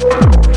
Thank